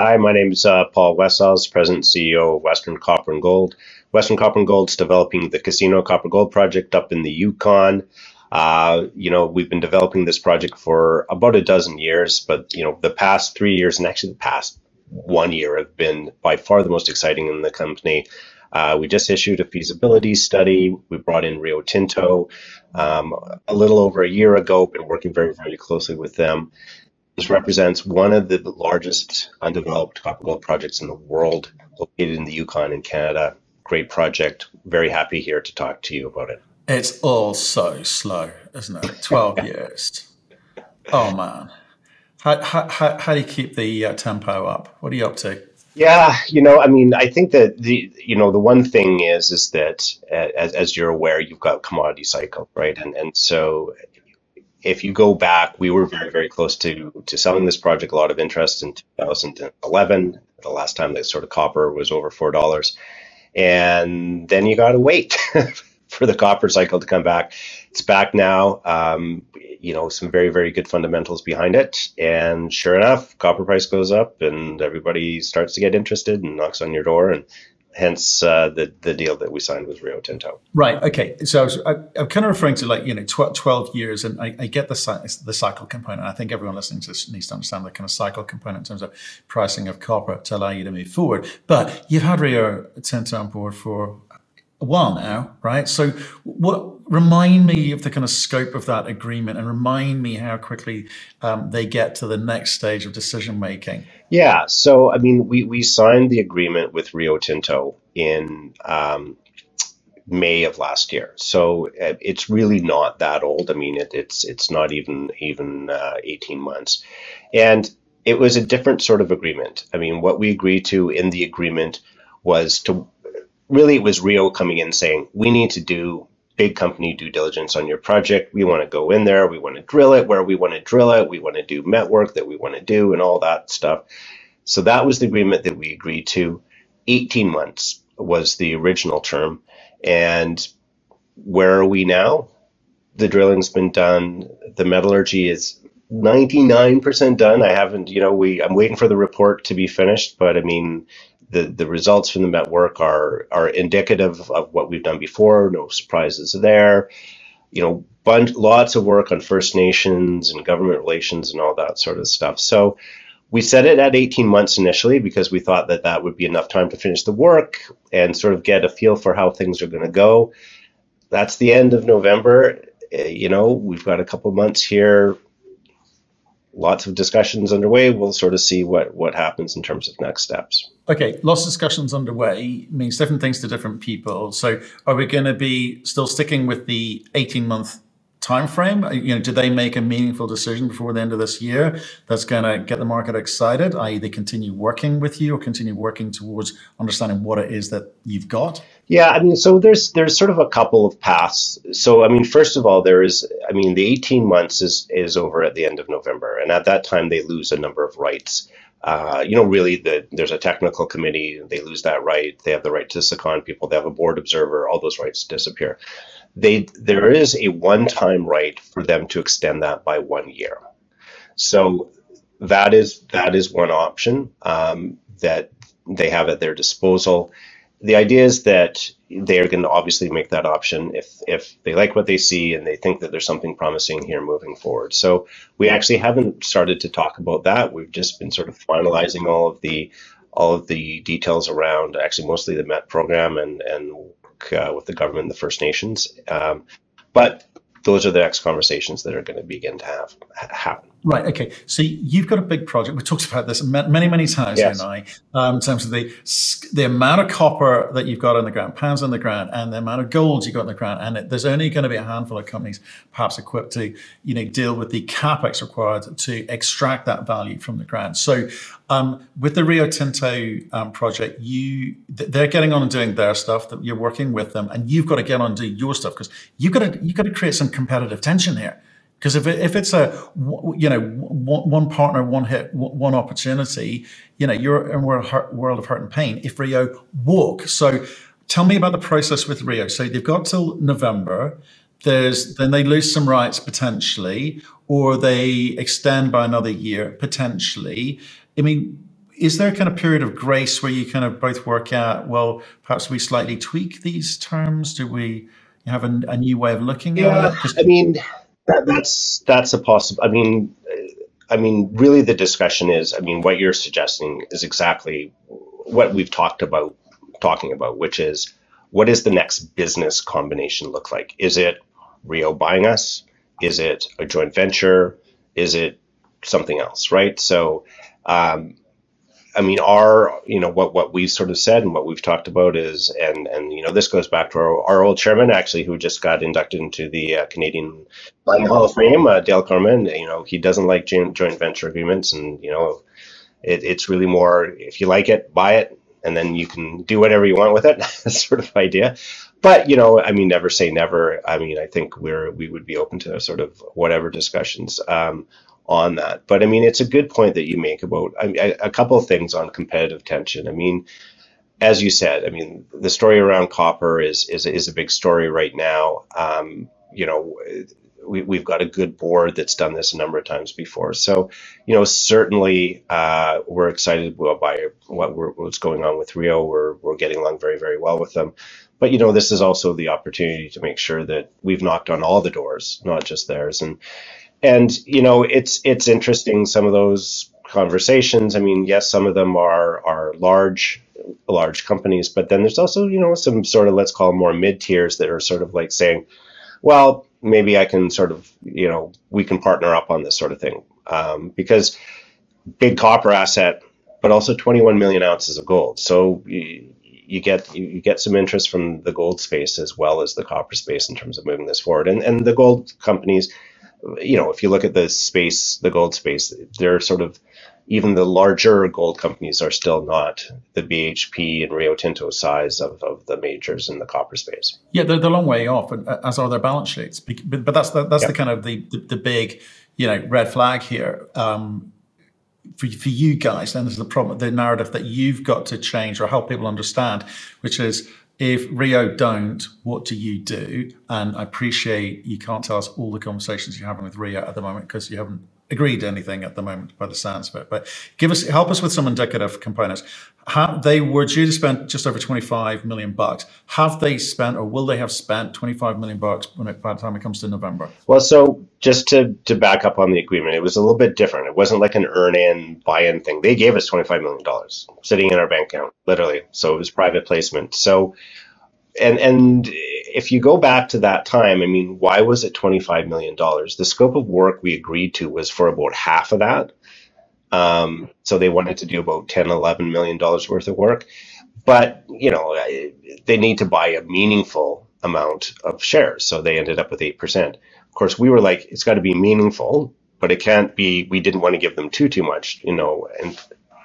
Hi, my name is uh, Paul West-Sells, President CEO of Western Copper and Gold. Western Copper and Gold is developing the Casino Copper Gold project up in the Yukon. Uh, you know, we've been developing this project for about a dozen years, but you know, the past three years and actually the past one year have been by far the most exciting in the company. Uh, we just issued a feasibility study. We brought in Rio Tinto um, a little over a year ago. Been working very, very closely with them. This represents one of the largest undeveloped copper gold projects in the world, located in the Yukon in Canada. Great project. Very happy here to talk to you about it. It's all so slow, isn't it? 12 years. Oh, man. How, how, how, do you keep the uh, tempo up? What are you up to? Yeah, you know, I mean, I think that the you know the one thing is is that as, as you're aware, you've got commodity cycle, right? And and so if you go back, we were very very close to to selling this project. A lot of interest in 2011, the last time that sort of copper was over four dollars, and then you got to wait for the copper cycle to come back. It's back now. Um, you know, some very, very good fundamentals behind it. And sure enough, copper price goes up and everybody starts to get interested and knocks on your door. And hence uh, the, the deal that we signed with Rio Tinto. Right. Okay. So I was, I, am kind of referring to like, you know, tw- 12 years and I, I get the, the cycle component. I think everyone listening to this needs to understand the kind of cycle component in terms of pricing of copper to allow you to move forward. But you've had Rio Tinto on board for a while now, right? So, what remind me of the kind of scope of that agreement, and remind me how quickly um, they get to the next stage of decision making. Yeah, so I mean, we we signed the agreement with Rio Tinto in um, May of last year, so uh, it's really not that old. I mean, it, it's it's not even even uh, eighteen months, and it was a different sort of agreement. I mean, what we agreed to in the agreement was to really it was Rio coming in saying, we need to do big company due diligence on your project. We want to go in there. We want to drill it where we want to drill it. We want to do met work that we want to do and all that stuff. So that was the agreement that we agreed to. 18 months was the original term. And where are we now? The drilling's been done. The metallurgy is 99% done. I haven't, you know, we I'm waiting for the report to be finished, but I mean, the, the results from the Met work are are indicative of what we've done before. No surprises there. You know, bunch, lots of work on First Nations and government relations and all that sort of stuff. So we set it at 18 months initially because we thought that that would be enough time to finish the work and sort of get a feel for how things are going to go. That's the end of November. Eh, you know, we've got a couple months here lots of discussions underway. We'll sort of see what what happens in terms of next steps. Okay, lots of discussions underway means different things to different people. So, are we going to be still sticking with the eighteen month time frame? Uh, you know, do they make a meaningful decision before the end of this year that's going to get the market excited? I.e., they continue working with you or continue working towards understanding what it is that you've got. Yeah, I mean, so there's there's sort of a couple of paths. So, I mean, first of all, there is, I mean, the 18 months is is over at the end of November, and at that time they lose a number of rights. Uh, you know, really, the, there's a technical committee. They lose that right. They have the right to second people. They have a board observer. All those rights disappear they there is a one-time right for them to extend that by one year. So that is that is one option um, that they have at their disposal. The idea is that they are going to obviously make that option if if they like what they see and they think that there's something promising here moving forward. So we actually haven't started to talk about that. We've just been sort of finalizing all of the all of the details around actually mostly the MET program and and uh, with the government and the First Nations. Um, but those are the next conversations that are going to begin to have happen. Right. Okay. So you've got a big project. We talked about this many, many times, yes. you and I, um, in terms of the the amount of copper that you've got on the ground, pounds on the ground, and the amount of gold you got on the ground. And it, there's only going to be a handful of companies, perhaps equipped to, you know, deal with the capex required to extract that value from the ground. So um, with the Rio Tinto um, project, you they're getting on and doing their stuff. That you're working with them, and you've got to get on and do your stuff because you've got to you've got to create some competitive tension here because if, it, if it's a you know one partner, one hit, one opportunity, you know you're in a world of hurt and pain. If Rio walk, so tell me about the process with Rio. So they've got till November. There's then they lose some rights potentially, or they extend by another year potentially. I mean, is there a kind of period of grace where you kind of both work out, well, perhaps we slightly tweak these terms? Do we have a, a new way of looking yeah, at it? I mean, that, that's that's a possible. I mean, I mean, really, the discussion is. I mean, what you're suggesting is exactly what we've talked about, talking about, which is what is the next business combination look like? Is it Rio buying us? Is it a joint venture? Is it something else? Right. So. Um, I mean, our you know what what we've sort of said and what we've talked about is, and and you know this goes back to our, our old chairman actually, who just got inducted into the uh, Canadian Hall of Fame, uh, Dale Corman. You know, he doesn't like joint, joint venture agreements, and you know, it, it's really more if you like it, buy it, and then you can do whatever you want with it, sort of idea. But you know, I mean, never say never. I mean, I think we're we would be open to sort of whatever discussions. Um, on that. But I mean, it's a good point that you make about a couple of things on competitive tension. I mean, as you said, I mean, the story around copper is is is a big story right now. Um, you know, we, we've got a good board that's done this a number of times before. So, you know, certainly uh, we're excited by what what's going on with Rio. We're we're getting along very very well with them. But you know, this is also the opportunity to make sure that we've knocked on all the doors, not just theirs. And and you know it's it's interesting some of those conversations. I mean yes some of them are are large large companies but then there's also you know some sort of let's call them more mid tiers that are sort of like saying well maybe i can sort of you know we can partner up on this sort of thing. Um, because big copper asset but also 21 million ounces of gold. So you, you get you get some interest from the gold space as well as the copper space in terms of moving this forward. And and the gold companies you know, if you look at the space, the gold space, they're sort of even the larger gold companies are still not the BHP and Rio Tinto size of, of the majors in the copper space. Yeah, they're, they're a long way off, uh, as are their balance sheets. But, but that's the, that's the kind of the, the, the big, you know, red flag here. Um, for, for you guys, then there's the problem, the narrative that you've got to change or help people understand, which is if Rio don't, what do you do? And I appreciate you can't tell us all the conversations you're having with Rio at the moment because you haven't agreed anything at the moment by the sounds of it. But give us help us with some indicative components. How, they were due to spend just over 25 million bucks. Have they spent or will they have spent 25 million bucks when it, by the time it comes to November? Well, so just to, to back up on the agreement, it was a little bit different. It wasn't like an earn in, buy in thing. They gave us $25 million sitting in our bank account, literally. So it was private placement. So and and if you go back to that time, I mean, why was it twenty five million dollars? The scope of work we agreed to was for about half of that. Um, so they wanted to do about 10, 11 million dollars worth of work, but you know they need to buy a meaningful amount of shares, so they ended up with eight percent. Of course, we were like, it's got to be meaningful, but it can't be. We didn't want to give them too too much, you know, and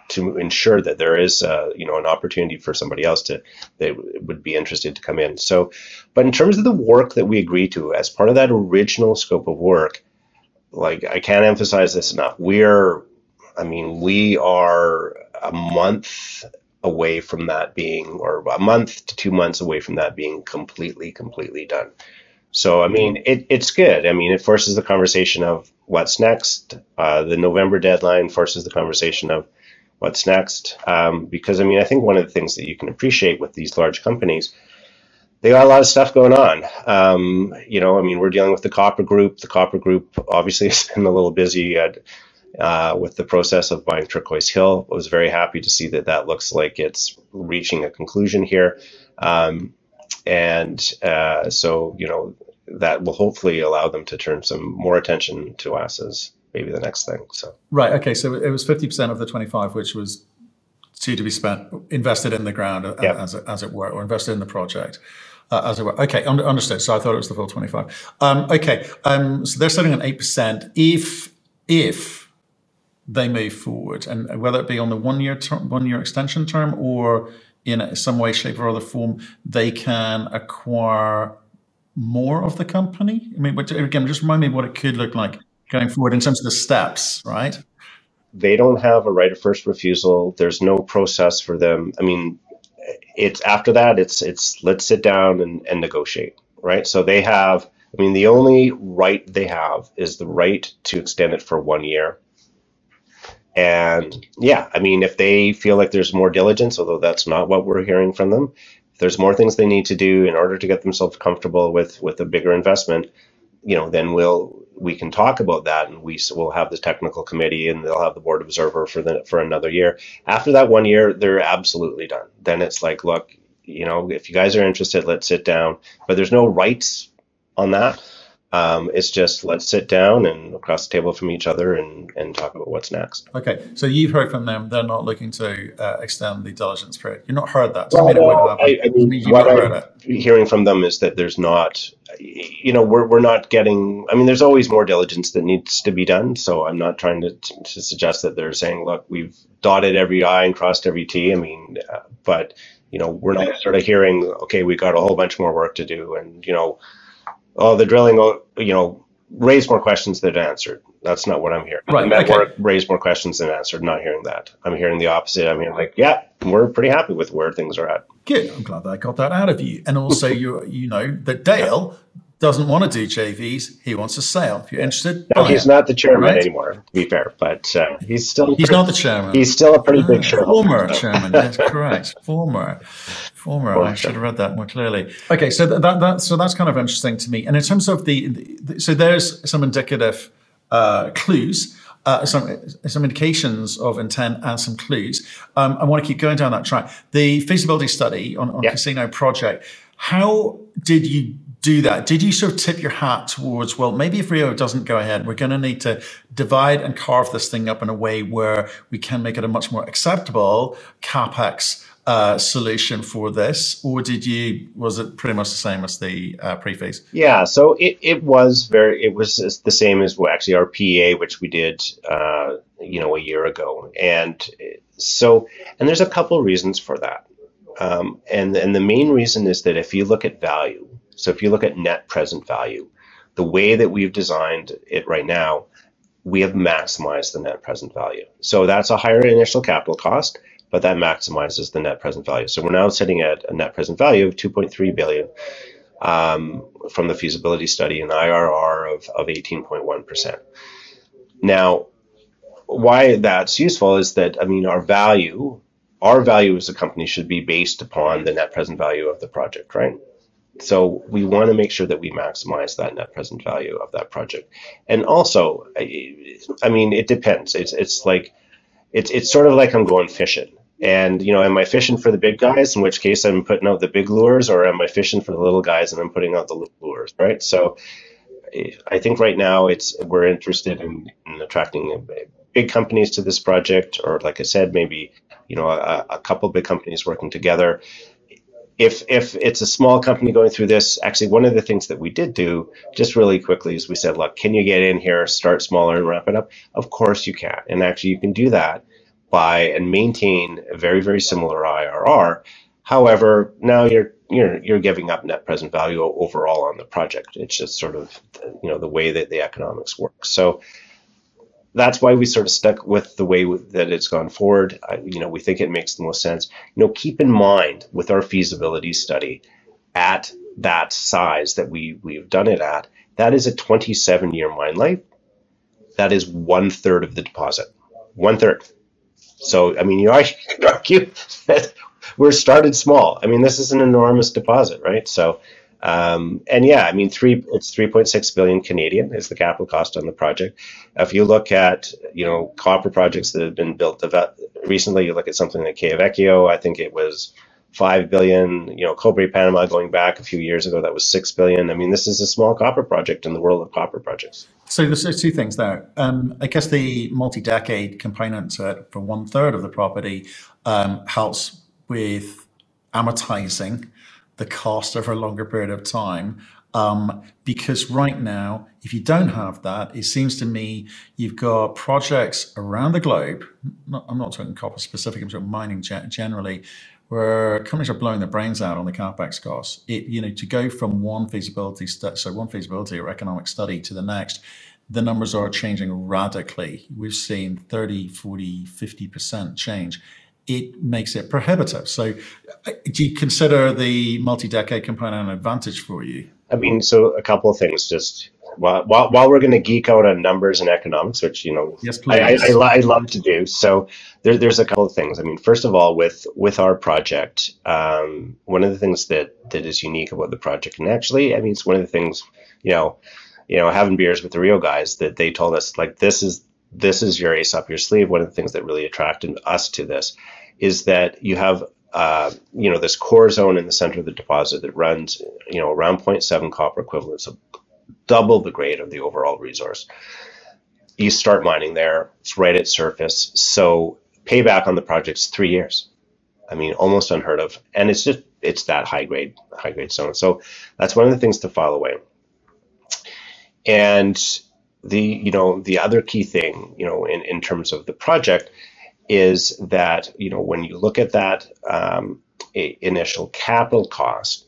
to ensure that there is uh, you know an opportunity for somebody else to that would be interested to come in. So, but in terms of the work that we agreed to as part of that original scope of work, like I can't emphasize this enough. We're, I mean, we are a month away from that being, or a month to two months away from that being completely, completely done. So, I mean, it, it's good. I mean, it forces the conversation of what's next. Uh, the November deadline forces the conversation of what's next. Um, because I mean, I think one of the things that you can appreciate with these large companies, they got a lot of stuff going on. Um, you know, I mean, we're dealing with the Copper Group. The Copper Group obviously has been a little busy at, uh, with the process of buying Turquoise Hill. I was very happy to see that that looks like it's reaching a conclusion here. Um, and uh, so, you know, that will hopefully allow them to turn some more attention to us as maybe the next thing. So right, okay. So it was fifty percent of the twenty-five, which was due to be spent invested in the ground uh, yep. as, as it were, or invested in the project. Uh, as it were. Okay, under, understood. So I thought it was the full 25. Um, okay, um, so they're sitting at 8%. If, if they move forward, and whether it be on the one year term, one year extension term or in some way, shape, or other form, they can acquire more of the company. I mean, again, just remind me what it could look like going forward in terms of the steps, right? They don't have a right of first refusal. There's no process for them. I mean, it's after that. It's it's let's sit down and, and negotiate, right? So they have. I mean, the only right they have is the right to extend it for one year. And yeah, I mean, if they feel like there's more diligence, although that's not what we're hearing from them, if there's more things they need to do in order to get themselves comfortable with with a bigger investment, you know, then we'll we can talk about that, and we will have the technical committee, and they'll have the board observer for the for another year. After that one year, they're absolutely done. Then it's like, look, you know, if you guys are interested, let's sit down. But there's no rights on that. Um, it's just let's sit down and across the table from each other and, and talk about what's next. Okay, so you've heard from them; they're not looking to uh, extend the diligence period. You've not heard that. So well, no, I, I mean, what I'm hearing from them is that there's not, you know, we're we're not getting. I mean, there's always more diligence that needs to be done. So I'm not trying to, to suggest that they're saying, look, we've dotted every I and crossed every T. I mean, uh, but you know, we're not sort of hearing, okay, we got a whole bunch more work to do, and you know oh, the drilling, oh, you know, raise more questions than answered. That's not what I'm hearing. Right. Okay. Work, raise more questions than answered. Not hearing that. I'm hearing the opposite. I'm hearing like, yeah, we're pretty happy with where things are at. Good. I'm glad that I got that out of you. And also, you you know that Dale doesn't want to do JVs. He wants a sale. If you're interested, no, he's it. not the chairman right? anymore. To be fair, but uh, he's still he's pretty, not the chairman. He's still a pretty big shareholder. Former chairman. That's correct. Former, former. I should have read that more clearly. Okay, so that, that, that so that's kind of interesting to me. And in terms of the, the so there's some indicative uh, clues. Uh, some some indications of intent and some clues. Um, I want to keep going down that track. The feasibility study on, on yeah. casino project. How did you do that? Did you sort of tip your hat towards, well, maybe if Rio doesn't go ahead, we're going to need to divide and carve this thing up in a way where we can make it a much more acceptable capex uh, solution for this, or did you? Was it pretty much the same as the uh, pre-phase? Yeah, so it, it was very it was the same as actually our PEA, which we did uh, you know a year ago, and so and there's a couple reasons for that, um, and and the main reason is that if you look at value, so if you look at net present value, the way that we've designed it right now, we have maximized the net present value. So that's a higher initial capital cost, but that maximizes the net present value. So we're now sitting at a net present value of 2.3 billion um, from the feasibility study, an IRR of, of 18.1%. Now, why that's useful is that I mean our value, our value as a company should be based upon the net present value of the project, right? So we want to make sure that we maximize that net present value of that project. And also, I, I mean, it depends. It's it's like it's it's sort of like I'm going fishing. And you know, am I fishing for the big guys? In which case, I'm putting out the big lures, or am I fishing for the little guys and I'm putting out the little lures, right? So, I think right now it's we're interested in, in attracting big companies to this project, or like I said, maybe you know a, a couple big companies working together if if it's a small company going through this, actually one of the things that we did do just really quickly is we said, look, can you get in here, start smaller and wrap it up? Of course you can. And actually you can do that by and maintain a very, very similar IRR. However, now you're you're you're giving up net present value overall on the project. It's just sort of you know the way that the economics work. So that's why we sort of stuck with the way that it's gone forward. I, you know, we think it makes the most sense. You know, keep in mind with our feasibility study at that size that we we've done it at, that is a 27 year mine life. That is one third of the deposit. One third. So, I mean, you argue that we're started small. I mean, this is an enormous deposit, right? So, um, and yeah, I mean, three it's 3.6 billion Canadian is the capital cost on the project. If you look at you know copper projects that have been built recently, you look at something like Quellaveco, I think it was five billion. You know, Cobre Panama going back a few years ago, that was six billion. I mean, this is a small copper project in the world of copper projects. So there's two things there. Um, I guess the multi-decade component for one third of the property um, helps with amortizing the cost over a longer period of time. Um, because right now, if you don't have that, it seems to me you've got projects around the globe. Not, I'm not talking copper specific, I'm talking mining generally, where companies are blowing their brains out on the capex costs. It, you know, to go from one feasibility stu- so one feasibility or economic study to the next, the numbers are changing radically. We've seen 30, 40, 50% change it makes it prohibitive. So, uh, do you consider the multi-decade component an advantage for you? I mean, so a couple of things. Just while, while, while we're going to geek out on numbers and economics, which you know, yes, I, I, I, I, love to do. So there, there's a couple of things. I mean, first of all, with with our project, um, one of the things that that is unique about the project, and actually, I mean, it's one of the things, you know, you know, having beers with the Rio guys that they told us like this is this is your ace up your sleeve. One of the things that really attracted us to this is that you have uh, you know this core zone in the center of the deposit that runs you know around 0.7 copper equivalent, so double the grade of the overall resource. You start mining there; it's right at surface, so payback on the project's three years. I mean, almost unheard of, and it's just it's that high grade high grade zone. So that's one of the things to file away. And the you know the other key thing you know in, in terms of the project is that you know when you look at that um, initial capital cost,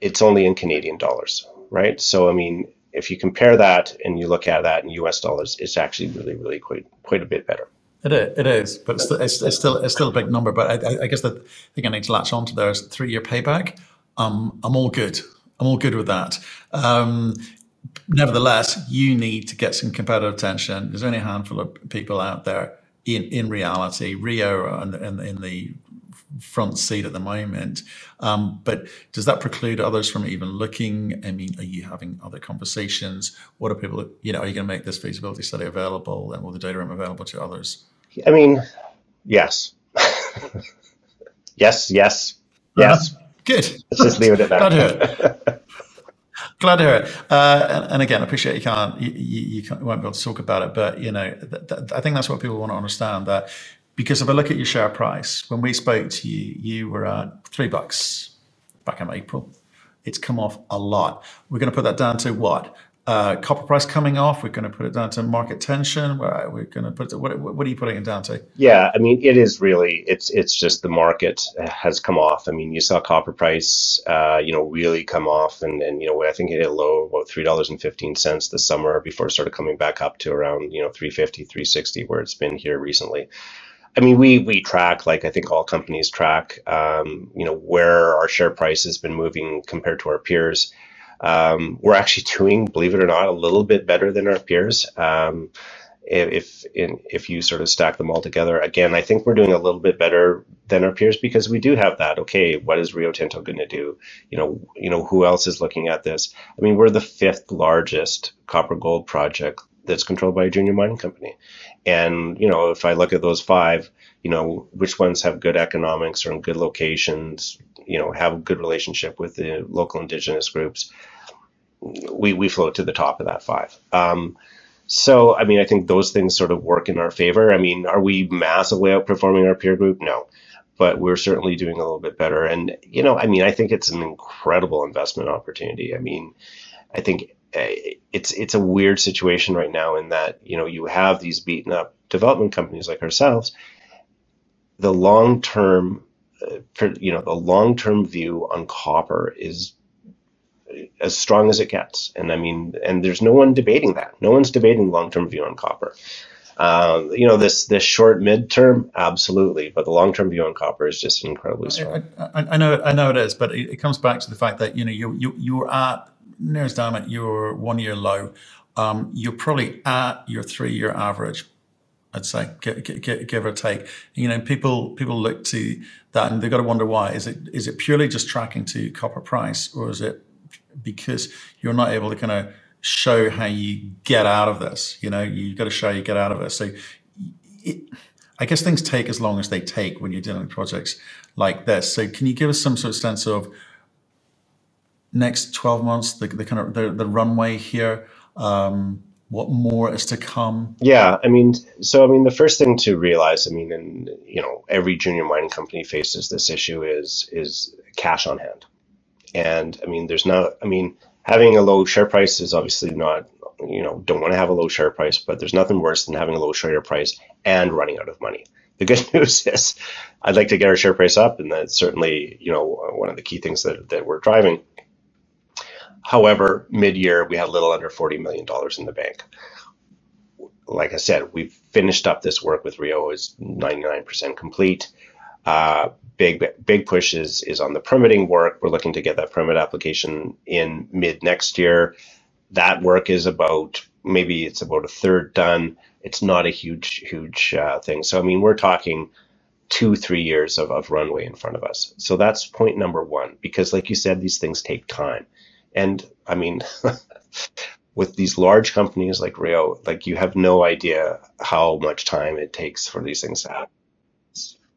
it's only in Canadian dollars, right? So I mean, if you compare that and you look at that in U.S. dollars, it's actually really, really quite quite a bit better. It is, it is, but it's, it's, it's still it's still a big number. But I, I guess the thing I need to latch onto there is three year payback. Um, I'm all good. I'm all good with that. Um, nevertheless, you need to get some competitive attention. There's only a handful of people out there in, in reality. Rio in, in, in the front seat at the moment. Um, but does that preclude others from even looking? I mean, are you having other conversations? What are people, you know, are you going to make this feasibility study available and will the data room available to others? I mean, yes. yes, yes, yes. Uh, good. Let's just leave it at that. Glad to hear it. Uh, and, and, again, I appreciate you can't, you, you, can't, won't be able to talk about it, but you know, th- th- I think that's what people want to understand that because if I look at your share price, when we spoke to you, you were at three bucks back in April. It's come off a lot. We're going to put that down to what? Uh, copper price coming off. We're going to put it down to market tension. We're, we're going to put it, what, what are you putting it down to? Yeah, I mean, it is really it's it's just the market has come off. I mean, you saw copper price, uh, you know, really come off, and and you know, I think it hit a low about three dollars and fifteen cents this summer before it started coming back up to around you know 350, 360 where it's been here recently. I mean, we we track like I think all companies track, um, you know, where our share price has been moving compared to our peers. Um, we're actually doing, believe it or not, a little bit better than our peers. Um, if in, if you sort of stack them all together, again, I think we're doing a little bit better than our peers because we do have that. Okay, what is Rio Tinto going to do? You know, you know who else is looking at this? I mean, we're the fifth largest copper gold project that's controlled by a junior mining company. And, you know, if I look at those five, you know, which ones have good economics or in good locations, you know, have a good relationship with the local indigenous groups, we, we float to the top of that five. Um, so, I mean, I think those things sort of work in our favor. I mean, are we massively outperforming our peer group? No. But we're certainly doing a little bit better. And, you know, I mean, I think it's an incredible investment opportunity. I mean, I think it's it's a weird situation right now in that you know you have these beaten up development companies like ourselves. The long term, uh, you know, the long term view on copper is as strong as it gets, and I mean, and there's no one debating that. No one's debating long term view on copper. Uh, you know, this this short mid term, absolutely, but the long term view on copper is just incredibly strong. I, I, I, know, I know it is, but it, it comes back to the fact that you know you you you're at nearest down at your one year low, um, you're probably at your three year average. I'd say, give, give, give, or take. You know, people people look to that and they've got to wonder why. Is it is it purely just tracking to copper price, or is it because you're not able to kind of show how you get out of this? You know, you've got to show you get out of it. So, it, I guess things take as long as they take when you're dealing with projects like this. So, can you give us some sort of sense of next 12 months, the, the kind of the, the runway here? Um, what more is to come? Yeah, I mean, so I mean, the first thing to realize, I mean, and you know, every junior mining company faces this issue is is cash on hand, and I mean, there's not, I mean, having a low share price is obviously not, you know, don't want to have a low share price, but there's nothing worse than having a low share price and running out of money. The good news is, I'd like to get our share price up, and that's certainly, you know, one of the key things that that we're driving. However, mid-year we had a little under $40 million in the bank. Like I said, we've finished up this work with Rio is 99% complete. Uh, big big push is is on the permitting work. We're looking to get that permit application in mid next year. that work is about maybe it's about a third done. It's not a huge, huge uh, thing. So, I mean, we're talking two, three years of, of runway in front of us. So that's point number one, because like you said, these things take time. And I mean, with these large companies like Rio, like you have no idea how much time it takes for these things to happen.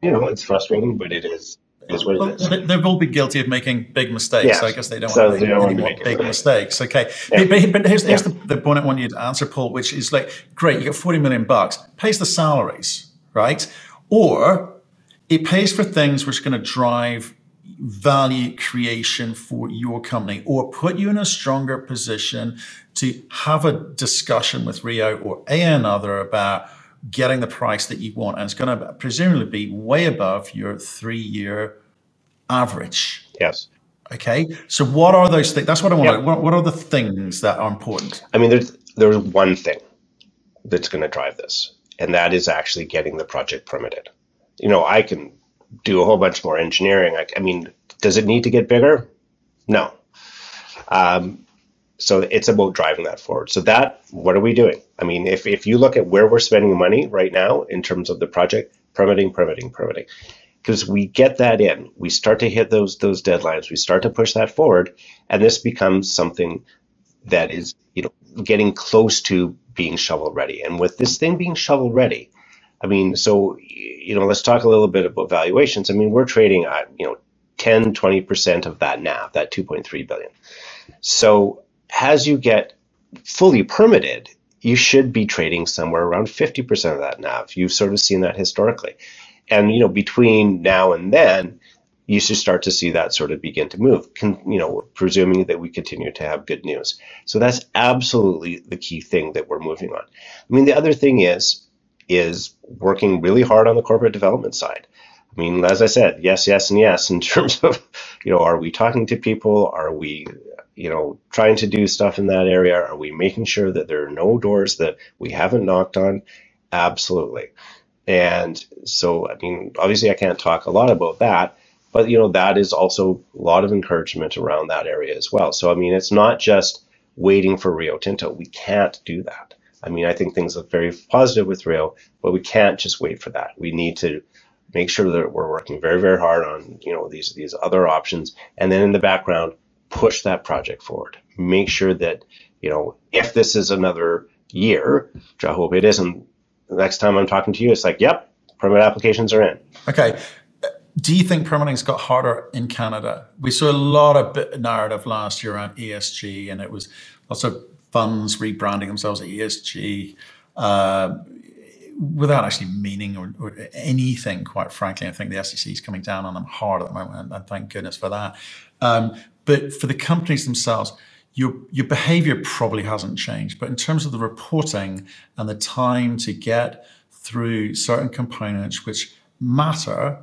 You know, it's frustrating, but it is is what it is. They've all been guilty of making big mistakes. Yeah. So I guess they don't so want to make any more big mistakes. Okay. Yeah. But, but, here's, here's yeah. the, the point I want you to answer, Paul, which is like, great, you got 40 million bucks, pays the salaries, right? Or it pays for things which are going to drive value creation for your company or put you in a stronger position to have a discussion with Rio or another about getting the price that you want. And it's going to presumably be way above your three year average. Yes. Okay. So, what are those things? That's what I want. Yep. What, what are the things that are important? I mean, there's, there's one thing that's going to drive this, and that is actually getting the project permitted. You know, I can do a whole bunch more engineering. I, I mean, does it need to get bigger? No. Um, so it's about driving that forward. So that, what are we doing? I mean, if, if you look at where we're spending money right now in terms of the project, permitting, permitting, permitting, because we get that in, we start to hit those those deadlines, we start to push that forward, and this becomes something that is, you know, getting close to being shovel ready. And with this thing being shovel ready, I mean, so you know, let's talk a little bit about valuations. I mean, we're trading at you know 10, 20 percent of that NAV, that 2.3 billion. So as you get fully permitted, you should be trading somewhere around 50% of that NAV. You've sort of seen that historically. And, you know, between now and then, you should start to see that sort of begin to move, Con, you know, presuming that we continue to have good news. So that's absolutely the key thing that we're moving on. I mean, the other thing is, is working really hard on the corporate development side. I mean, as I said, yes, yes, and yes, in terms of, you know, are we talking to people? Are we you know, trying to do stuff in that area? Are we making sure that there are no doors that we haven't knocked on? Absolutely. And so, I mean, obviously, I can't talk a lot about that, but you know, that is also a lot of encouragement around that area as well. So, I mean, it's not just waiting for Rio Tinto. We can't do that. I mean, I think things look very positive with Rio, but we can't just wait for that. We need to make sure that we're working very, very hard on you know these these other options, and then in the background, push that project forward. Make sure that, you know, if this is another year, which I hope it isn't, next time I'm talking to you, it's like, yep, permit applications are in. Okay. Do you think permitting's got harder in Canada? We saw a lot of narrative last year on ESG, and it was lots of funds rebranding themselves as ESG. Uh, without actually meaning or, or, anything, quite frankly. I think the SEC is coming down on them hard at the moment, and, and thank goodness for that. Um, but for the companies themselves, your your behavior probably hasn't changed. But in terms of the reporting and the time to get through certain components which matter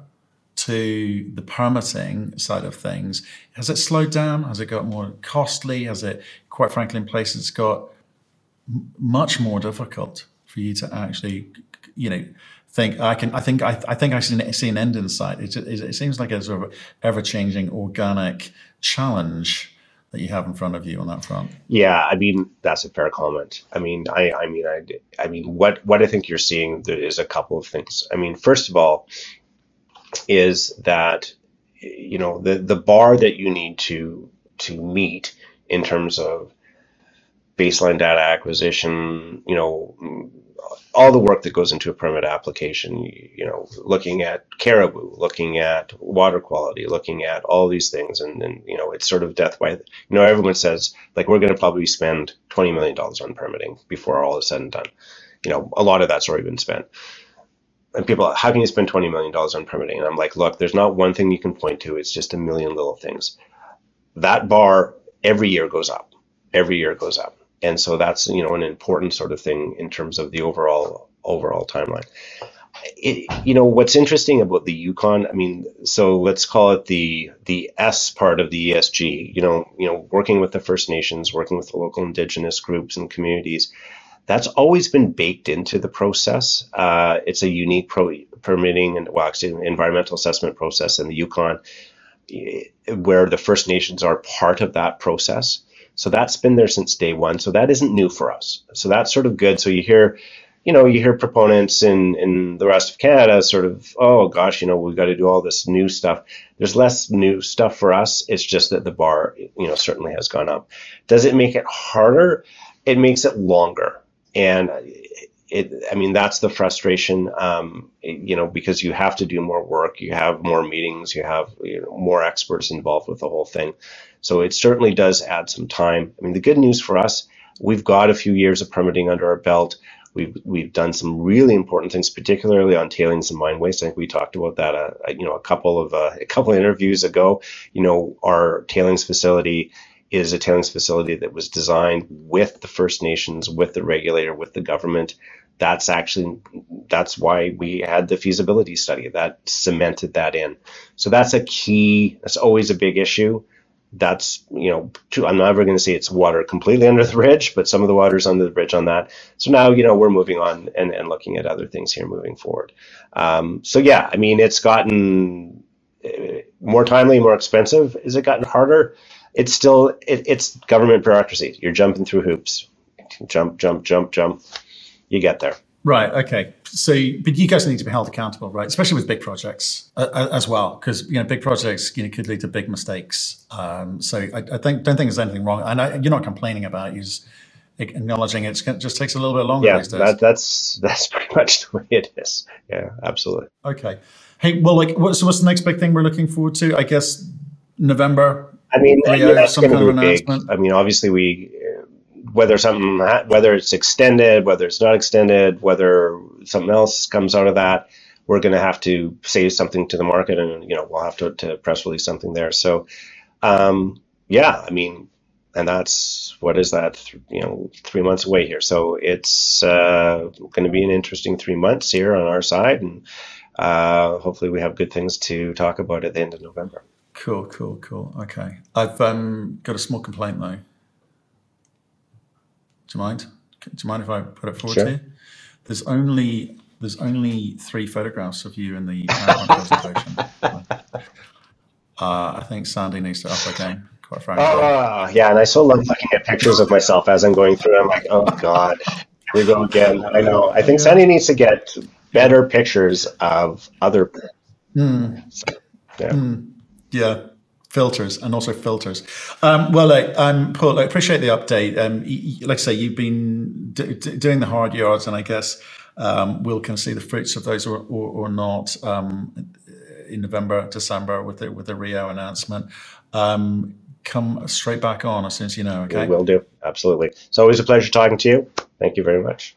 to the permitting side of things, has it slowed down? Has it got more costly? Has it, quite frankly, in places got much more difficult for you to actually, you know, think I can. I think I, I think I see an end in sight. It, it, it seems like a sort of ever changing organic challenge that you have in front of you on that front. Yeah, I mean that's a fair comment. I mean, I, I mean, I, I mean, what what I think you're seeing there is a couple of things. I mean, first of all, is that you know the the bar that you need to to meet in terms of baseline data acquisition, you know, all the work that goes into a permit application, you know, looking at caribou, looking at water quality, looking at all these things. And then, you know, it's sort of death by, you know, everyone says, like, we're going to probably spend $20 million on permitting before all is said and done. You know, a lot of that's already been spent. And people, how can you spend $20 million on permitting? And I'm like, look, there's not one thing you can point to. It's just a million little things. That bar every year goes up. Every year goes up and so that's you know an important sort of thing in terms of the overall overall timeline. It, you know what's interesting about the Yukon. I mean, so let's call it the the S part of the ESG. You know, you know, working with the First Nations, working with the local Indigenous groups and communities. That's always been baked into the process. Uh, it's a unique pro- permitting and well, actually, environmental assessment process in the Yukon, eh, where the First Nations are part of that process. So that's been there since day one. So that isn't new for us. So that's sort of good. So you hear, you know, you hear proponents in, in the rest of Canada sort of, oh gosh, you know, we've got to do all this new stuff. There's less new stuff for us. It's just that the bar, you know, certainly has gone up. Does it make it harder? It makes it longer. And it, I mean, that's the frustration, um, you know, because you have to do more work, you have more meetings, you have you know, more experts involved with the whole thing. So it certainly does add some time. I mean, the good news for us, we've got a few years of permitting under our belt. We've, we've done some really important things, particularly on tailings and mine waste. I think we talked about that, uh, you know, a couple of uh, a couple of interviews ago. You know, our tailings facility is a tailings facility that was designed with the First Nations, with the regulator, with the government. That's actually that's why we had the feasibility study that cemented that in. So that's a key. That's always a big issue. That's you know I'm never going to say it's water completely under the bridge, but some of the water's under the bridge on that. So now you know we're moving on and, and looking at other things here moving forward. Um, so yeah, I mean it's gotten eh, more timely, more expensive. Is it gotten harder? It's still it, it's government bureaucracy. You're jumping through hoops. Jump, jump, jump, jump. You get there. Right. Okay. So, but you guys need to be held accountable, right? Especially with big projects uh, uh as well, because you know big projects you know could lead to big mistakes. Um, so I, I, think don't think there's anything wrong. And I, you're not complaining about it. You're just acknowledging it. it just takes a little bit longer. Yeah, that, that's that's pretty much the way it is. Yeah, absolutely. Okay. Hey, well, like, what, so what's the next big thing we're looking forward to? I guess November I mean, oh, yeah, that's going to be big. I mean, obviously, we whether something whether it's extended, whether it's not extended, whether something else comes out of that, we're going to have to say something to the market, and you know, we'll have to, to press release something there. So, um, yeah, I mean, and that's what is that? You know, three months away here. So it's uh, going to be an interesting three months here on our side, and uh, hopefully, we have good things to talk about at the end of November. Cool, cool, cool. Okay. I've um, got a small complaint though. Do you mind? Do you mind if I put it forward sure. to you? There's only there's only three photographs of you in the PowerPoint presentation. Uh, I think Sandy needs to up her game, quite frankly. Oh, yeah, and I so love looking at pictures of myself as I'm going through. I'm like, oh god, here we go again. I know. I think Sandy needs to get better pictures of other. Mm. So, yeah. Mm. Yeah, filters and also filters. Um, well, like, um, Paul, I appreciate the update. Um, like I say, you've been d- d- doing the hard yards, and I guess um, we'll kind of see the fruits of those or, or, or not um, in November, December with the with the Rio announcement. Um, come straight back on as soon as you know. Okay, will do absolutely. It's always a pleasure talking to you. Thank you very much.